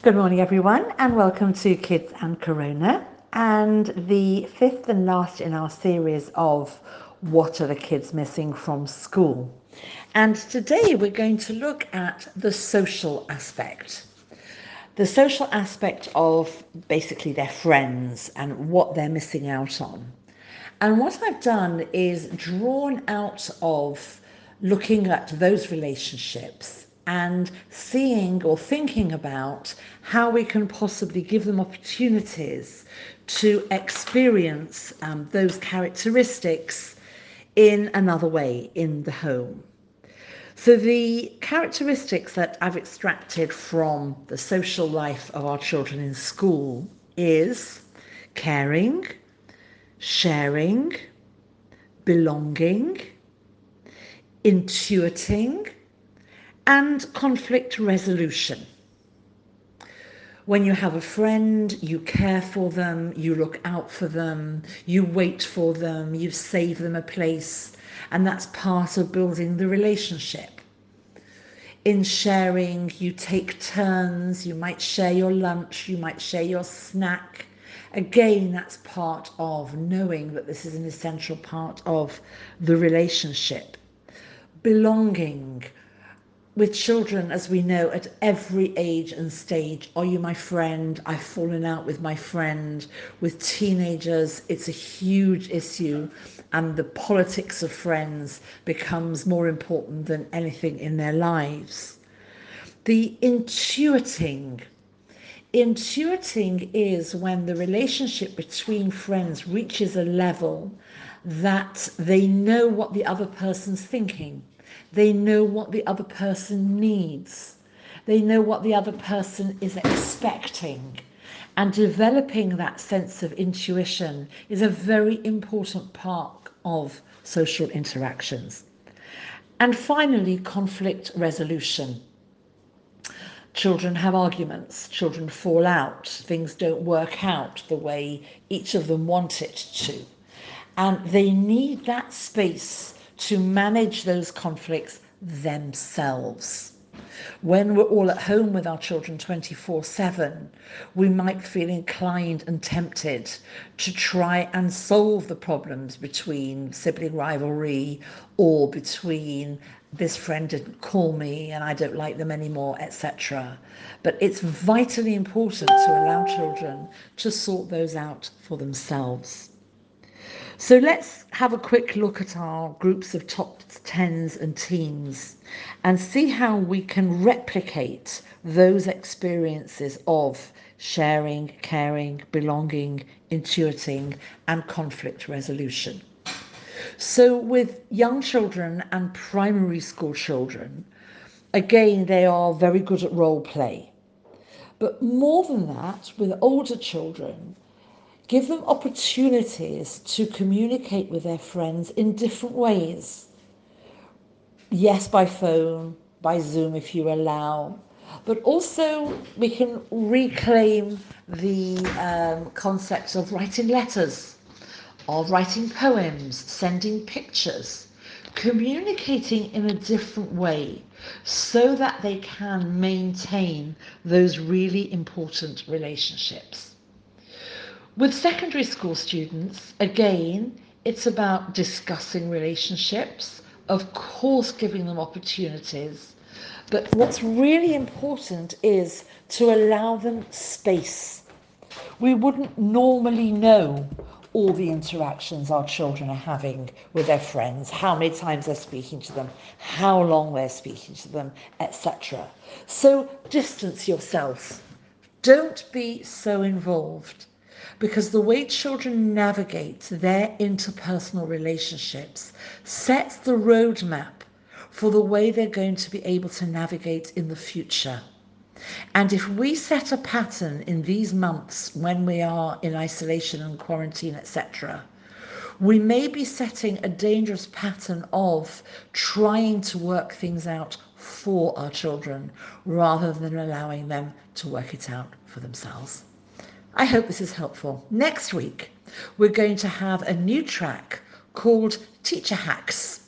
Good morning, everyone, and welcome to Kids and Corona, and the fifth and last in our series of What Are the Kids Missing from School? And today we're going to look at the social aspect. The social aspect of basically their friends and what they're missing out on. And what I've done is drawn out of looking at those relationships and seeing or thinking about how we can possibly give them opportunities to experience um, those characteristics in another way in the home. So, the characteristics that I've extracted from the social life of our children in school is caring, sharing, belonging, intuiting, and conflict resolution. When you have a friend, you care for them, you look out for them, you wait for them, you save them a place, and that's part of building the relationship. In sharing, you take turns, you might share your lunch, you might share your snack. Again, that's part of knowing that this is an essential part of the relationship. Belonging, with children, as we know, at every age and stage, are you my friend? I've fallen out with my friend. With teenagers, it's a huge issue, and the politics of friends becomes more important than anything in their lives. The intuiting. Intuiting is when the relationship between friends reaches a level that they know what the other person's thinking they know what the other person needs. They know what the other person is expecting. And developing that sense of intuition is a very important part of social interactions. And finally, conflict resolution. Children have arguments, children fall out, things don't work out the way each of them want it to. And they need that space to manage those conflicts themselves. When we're all at home with our children 24 7, we might feel inclined and tempted to try and solve the problems between sibling rivalry or between this friend didn't call me and I don't like them anymore, etc. But it's vitally important to allow children to sort those out for themselves. So let's have a quick look at our groups of top 10s and teams and see how we can replicate those experiences of sharing, caring, belonging, intuiting, and conflict resolution. So, with young children and primary school children, again, they are very good at role play. But more than that, with older children, Give them opportunities to communicate with their friends in different ways. Yes, by phone, by Zoom if you allow, but also we can reclaim the um, concept of writing letters, of writing poems, sending pictures, communicating in a different way so that they can maintain those really important relationships. With secondary school students, again, it's about discussing relationships, of course, giving them opportunities. But what's really important is to allow them space. We wouldn't normally know all the interactions our children are having with their friends, how many times they're speaking to them, how long they're speaking to them, etc. So distance yourself. Don't be so involved because the way children navigate their interpersonal relationships sets the roadmap for the way they're going to be able to navigate in the future. And if we set a pattern in these months when we are in isolation and quarantine, etc., we may be setting a dangerous pattern of trying to work things out for our children rather than allowing them to work it out for themselves. I hope this is helpful. Next week, we're going to have a new track called Teacher Hacks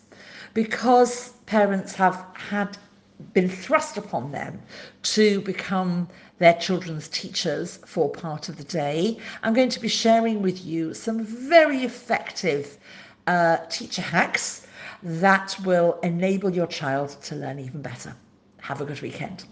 because parents have had been thrust upon them to become their children's teachers for part of the day. I'm going to be sharing with you some very effective uh, teacher hacks that will enable your child to learn even better. Have a good weekend.